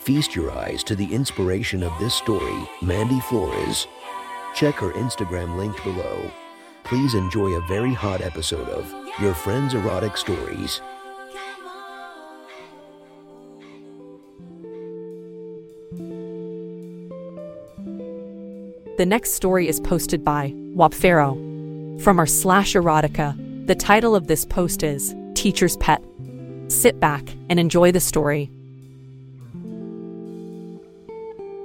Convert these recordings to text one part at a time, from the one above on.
Feast your eyes to the inspiration of this story, Mandy Flores. Check her Instagram linked below. Please enjoy a very hot episode of Your Friend's Erotic Stories. The next story is posted by Wapfero. From r slash erotica, the title of this post is Teacher's Pet. Sit back and enjoy the story.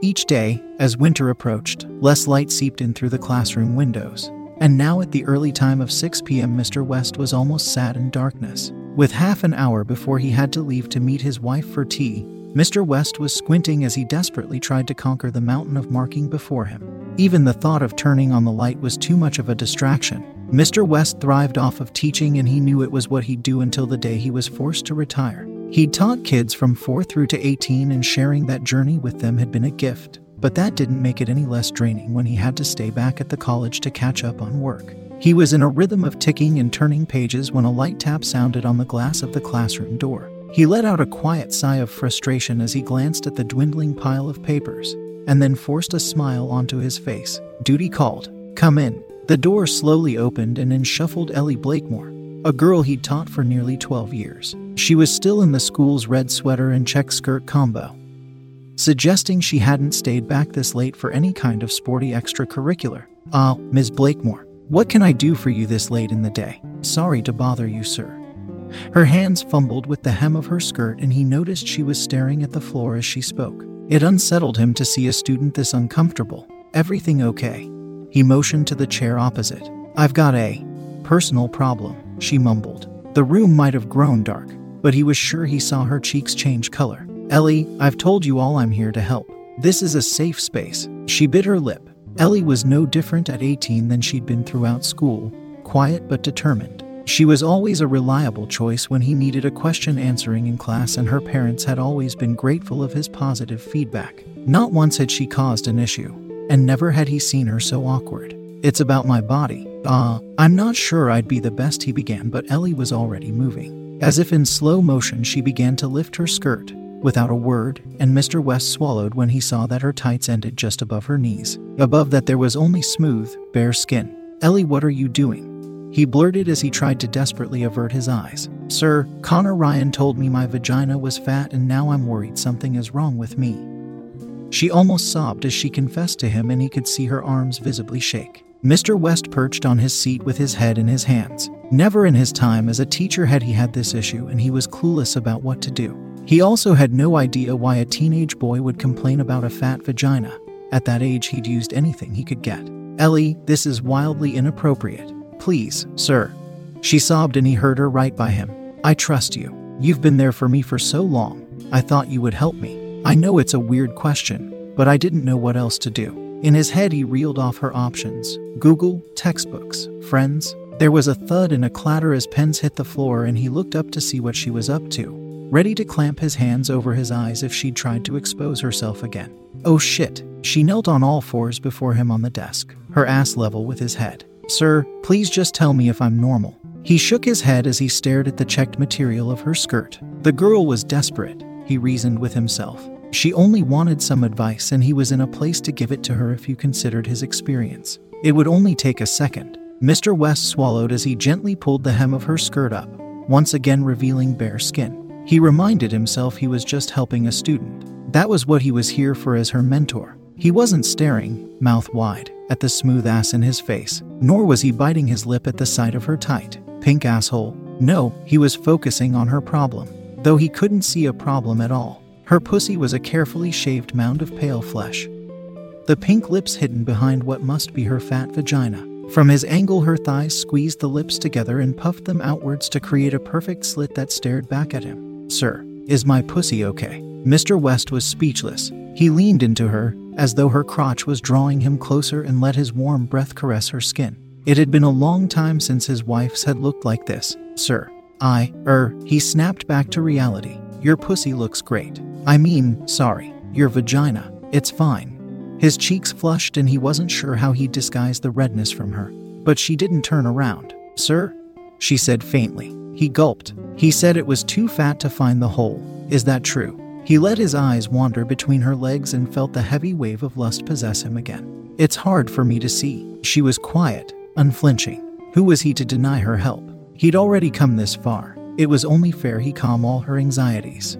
Each day, as winter approached, less light seeped in through the classroom windows. And now, at the early time of 6 p.m., Mr. West was almost sat in darkness. With half an hour before he had to leave to meet his wife for tea, Mr. West was squinting as he desperately tried to conquer the mountain of marking before him. Even the thought of turning on the light was too much of a distraction. Mr. West thrived off of teaching, and he knew it was what he'd do until the day he was forced to retire. He'd taught kids from 4 through to 18, and sharing that journey with them had been a gift. But that didn't make it any less draining when he had to stay back at the college to catch up on work. He was in a rhythm of ticking and turning pages when a light tap sounded on the glass of the classroom door. He let out a quiet sigh of frustration as he glanced at the dwindling pile of papers, and then forced a smile onto his face. Duty called. Come in. The door slowly opened and in shuffled Ellie Blakemore, a girl he'd taught for nearly 12 years. She was still in the school's red sweater and check skirt combo, suggesting she hadn't stayed back this late for any kind of sporty extracurricular. Ah, Ms. Blakemore, what can I do for you this late in the day? Sorry to bother you, sir. Her hands fumbled with the hem of her skirt, and he noticed she was staring at the floor as she spoke. It unsettled him to see a student this uncomfortable. Everything okay? He motioned to the chair opposite. I've got a personal problem, she mumbled. The room might have grown dark, but he was sure he saw her cheeks change color. Ellie, I've told you all I'm here to help. This is a safe space. She bit her lip. Ellie was no different at 18 than she'd been throughout school, quiet but determined. She was always a reliable choice when he needed a question answering in class, and her parents had always been grateful of his positive feedback. Not once had she caused an issue, and never had he seen her so awkward. It's about my body. Ah, uh, I'm not sure I'd be the best, he began, but Ellie was already moving. As if in slow motion, she began to lift her skirt, without a word, and Mr. West swallowed when he saw that her tights ended just above her knees. Above that, there was only smooth, bare skin. Ellie, what are you doing? He blurted as he tried to desperately avert his eyes. Sir, Connor Ryan told me my vagina was fat and now I'm worried something is wrong with me. She almost sobbed as she confessed to him, and he could see her arms visibly shake. Mr. West perched on his seat with his head in his hands. Never in his time as a teacher had he had this issue, and he was clueless about what to do. He also had no idea why a teenage boy would complain about a fat vagina. At that age, he'd used anything he could get. Ellie, this is wildly inappropriate. Please, sir. She sobbed and he heard her right by him. I trust you. You've been there for me for so long. I thought you would help me. I know it's a weird question, but I didn't know what else to do. In his head, he reeled off her options Google, textbooks, friends. There was a thud and a clatter as pens hit the floor, and he looked up to see what she was up to, ready to clamp his hands over his eyes if she'd tried to expose herself again. Oh shit. She knelt on all fours before him on the desk, her ass level with his head. Sir, please just tell me if I'm normal. He shook his head as he stared at the checked material of her skirt. The girl was desperate, he reasoned with himself. She only wanted some advice, and he was in a place to give it to her if you considered his experience. It would only take a second. Mr. West swallowed as he gently pulled the hem of her skirt up, once again revealing bare skin. He reminded himself he was just helping a student. That was what he was here for as her mentor. He wasn't staring, mouth wide, at the smooth ass in his face, nor was he biting his lip at the sight of her tight, pink asshole. No, he was focusing on her problem, though he couldn't see a problem at all. Her pussy was a carefully shaved mound of pale flesh, the pink lips hidden behind what must be her fat vagina. From his angle, her thighs squeezed the lips together and puffed them outwards to create a perfect slit that stared back at him. Sir, is my pussy okay? Mr. West was speechless. He leaned into her, as though her crotch was drawing him closer and let his warm breath caress her skin. It had been a long time since his wife's had looked like this, sir. I, er, he snapped back to reality. Your pussy looks great. I mean, sorry, your vagina. It's fine. His cheeks flushed and he wasn't sure how he'd disguise the redness from her. But she didn't turn around. Sir? She said faintly. He gulped. He said it was too fat to find the hole. Is that true? He let his eyes wander between her legs and felt the heavy wave of lust possess him again. It's hard for me to see. She was quiet, unflinching. Who was he to deny her help? He'd already come this far. It was only fair he calm all her anxieties.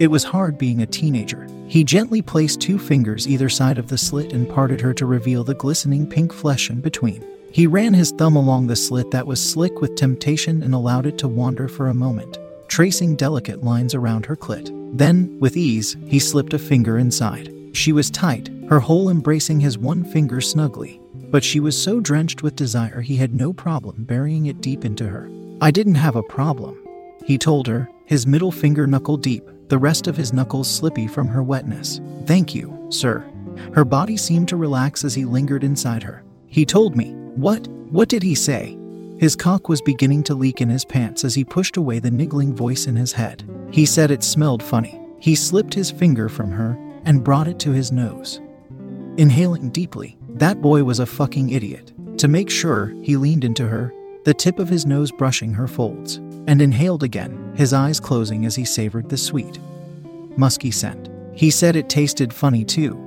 It was hard being a teenager. He gently placed two fingers either side of the slit and parted her to reveal the glistening pink flesh in between. He ran his thumb along the slit that was slick with temptation and allowed it to wander for a moment, tracing delicate lines around her clit. Then, with ease, he slipped a finger inside. She was tight, her hole embracing his one finger snugly, but she was so drenched with desire he had no problem burying it deep into her. I didn't have a problem, he told her, his middle finger knuckle deep, the rest of his knuckles slippy from her wetness. Thank you, sir. Her body seemed to relax as he lingered inside her. He told me. What? What did he say? His cock was beginning to leak in his pants as he pushed away the niggling voice in his head. He said it smelled funny. He slipped his finger from her and brought it to his nose. Inhaling deeply, that boy was a fucking idiot. To make sure, he leaned into her, the tip of his nose brushing her folds, and inhaled again, his eyes closing as he savored the sweet, musky scent. He said it tasted funny too.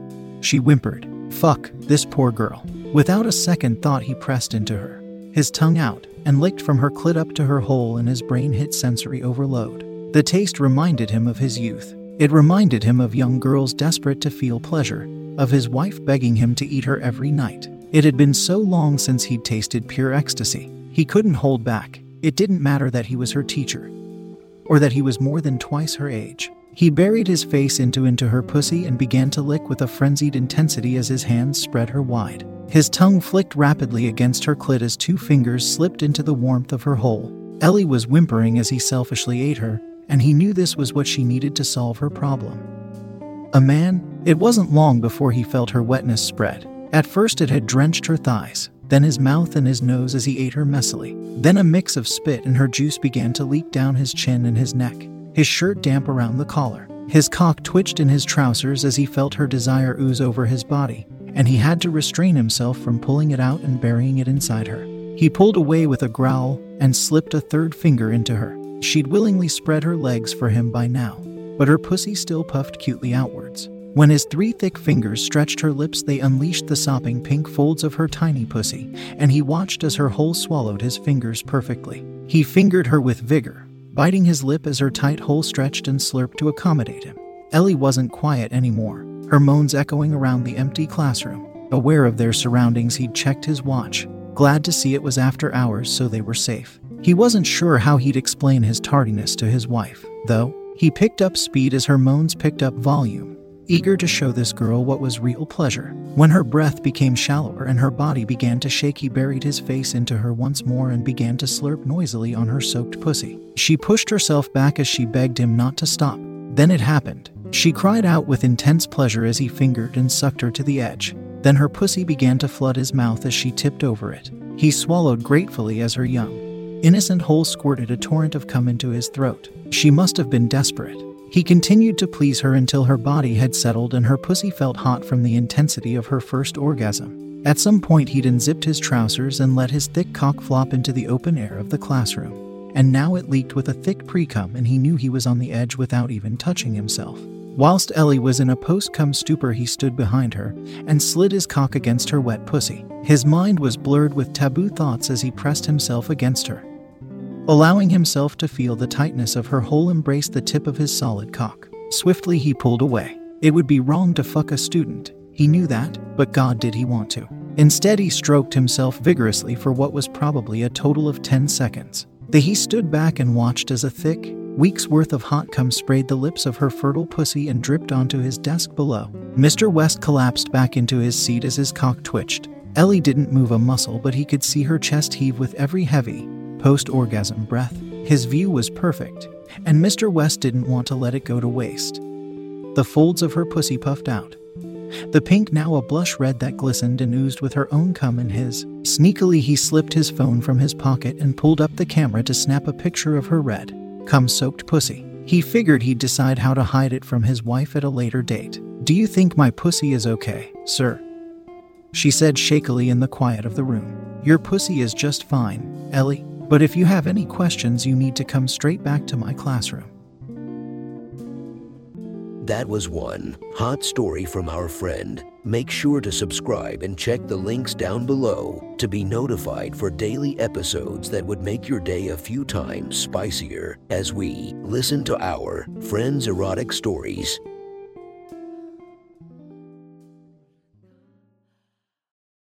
She whimpered, Fuck, this poor girl. Without a second thought, he pressed into her, his tongue out, and licked from her clit up to her hole, and his brain hit sensory overload. The taste reminded him of his youth. It reminded him of young girls desperate to feel pleasure, of his wife begging him to eat her every night. It had been so long since he'd tasted pure ecstasy. He couldn't hold back. It didn't matter that he was her teacher, or that he was more than twice her age. He buried his face into into her pussy and began to lick with a frenzied intensity as his hands spread her wide. His tongue flicked rapidly against her clit as two fingers slipped into the warmth of her hole. Ellie was whimpering as he selfishly ate her, and he knew this was what she needed to solve her problem. A man, it wasn't long before he felt her wetness spread. At first, it had drenched her thighs, then his mouth and his nose as he ate her messily. Then a mix of spit and her juice began to leak down his chin and his neck, his shirt damp around the collar. His cock twitched in his trousers as he felt her desire ooze over his body, and he had to restrain himself from pulling it out and burying it inside her. He pulled away with a growl and slipped a third finger into her. She'd willingly spread her legs for him by now, but her pussy still puffed cutely outwards. When his three thick fingers stretched her lips, they unleashed the sopping pink folds of her tiny pussy, and he watched as her hole swallowed his fingers perfectly. He fingered her with vigor, biting his lip as her tight hole stretched and slurped to accommodate him. Ellie wasn't quiet anymore, her moans echoing around the empty classroom. Aware of their surroundings, he'd checked his watch, glad to see it was after hours so they were safe. He wasn't sure how he'd explain his tardiness to his wife, though. He picked up speed as her moans picked up volume, eager to show this girl what was real pleasure. When her breath became shallower and her body began to shake, he buried his face into her once more and began to slurp noisily on her soaked pussy. She pushed herself back as she begged him not to stop. Then it happened. She cried out with intense pleasure as he fingered and sucked her to the edge. Then her pussy began to flood his mouth as she tipped over it. He swallowed gratefully as her young, innocent hole squirted a torrent of cum into his throat. She must have been desperate. He continued to please her until her body had settled and her pussy felt hot from the intensity of her first orgasm. At some point, he'd unzipped his trousers and let his thick cock flop into the open air of the classroom. And now it leaked with a thick pre cum, and he knew he was on the edge without even touching himself. Whilst Ellie was in a post cum stupor, he stood behind her and slid his cock against her wet pussy. His mind was blurred with taboo thoughts as he pressed himself against her allowing himself to feel the tightness of her hole embrace the tip of his solid cock. Swiftly he pulled away. It would be wrong to fuck a student. He knew that, but God did he want to. Instead, he stroked himself vigorously for what was probably a total of 10 seconds. Then he stood back and watched as a thick, week's worth of hot cum sprayed the lips of her fertile pussy and dripped onto his desk below. Mr. West collapsed back into his seat as his cock twitched. Ellie didn't move a muscle, but he could see her chest heave with every heavy, post orgasm breath. His view was perfect, and Mr. West didn't want to let it go to waste. The folds of her pussy puffed out, the pink now a blush red that glistened and oozed with her own cum in his. Sneakily, he slipped his phone from his pocket and pulled up the camera to snap a picture of her red, cum soaked pussy. He figured he'd decide how to hide it from his wife at a later date. Do you think my pussy is okay, sir? She said shakily in the quiet of the room. Your pussy is just fine, Ellie, but if you have any questions, you need to come straight back to my classroom. That was one hot story from our friend. Make sure to subscribe and check the links down below to be notified for daily episodes that would make your day a few times spicier as we listen to our friends' erotic stories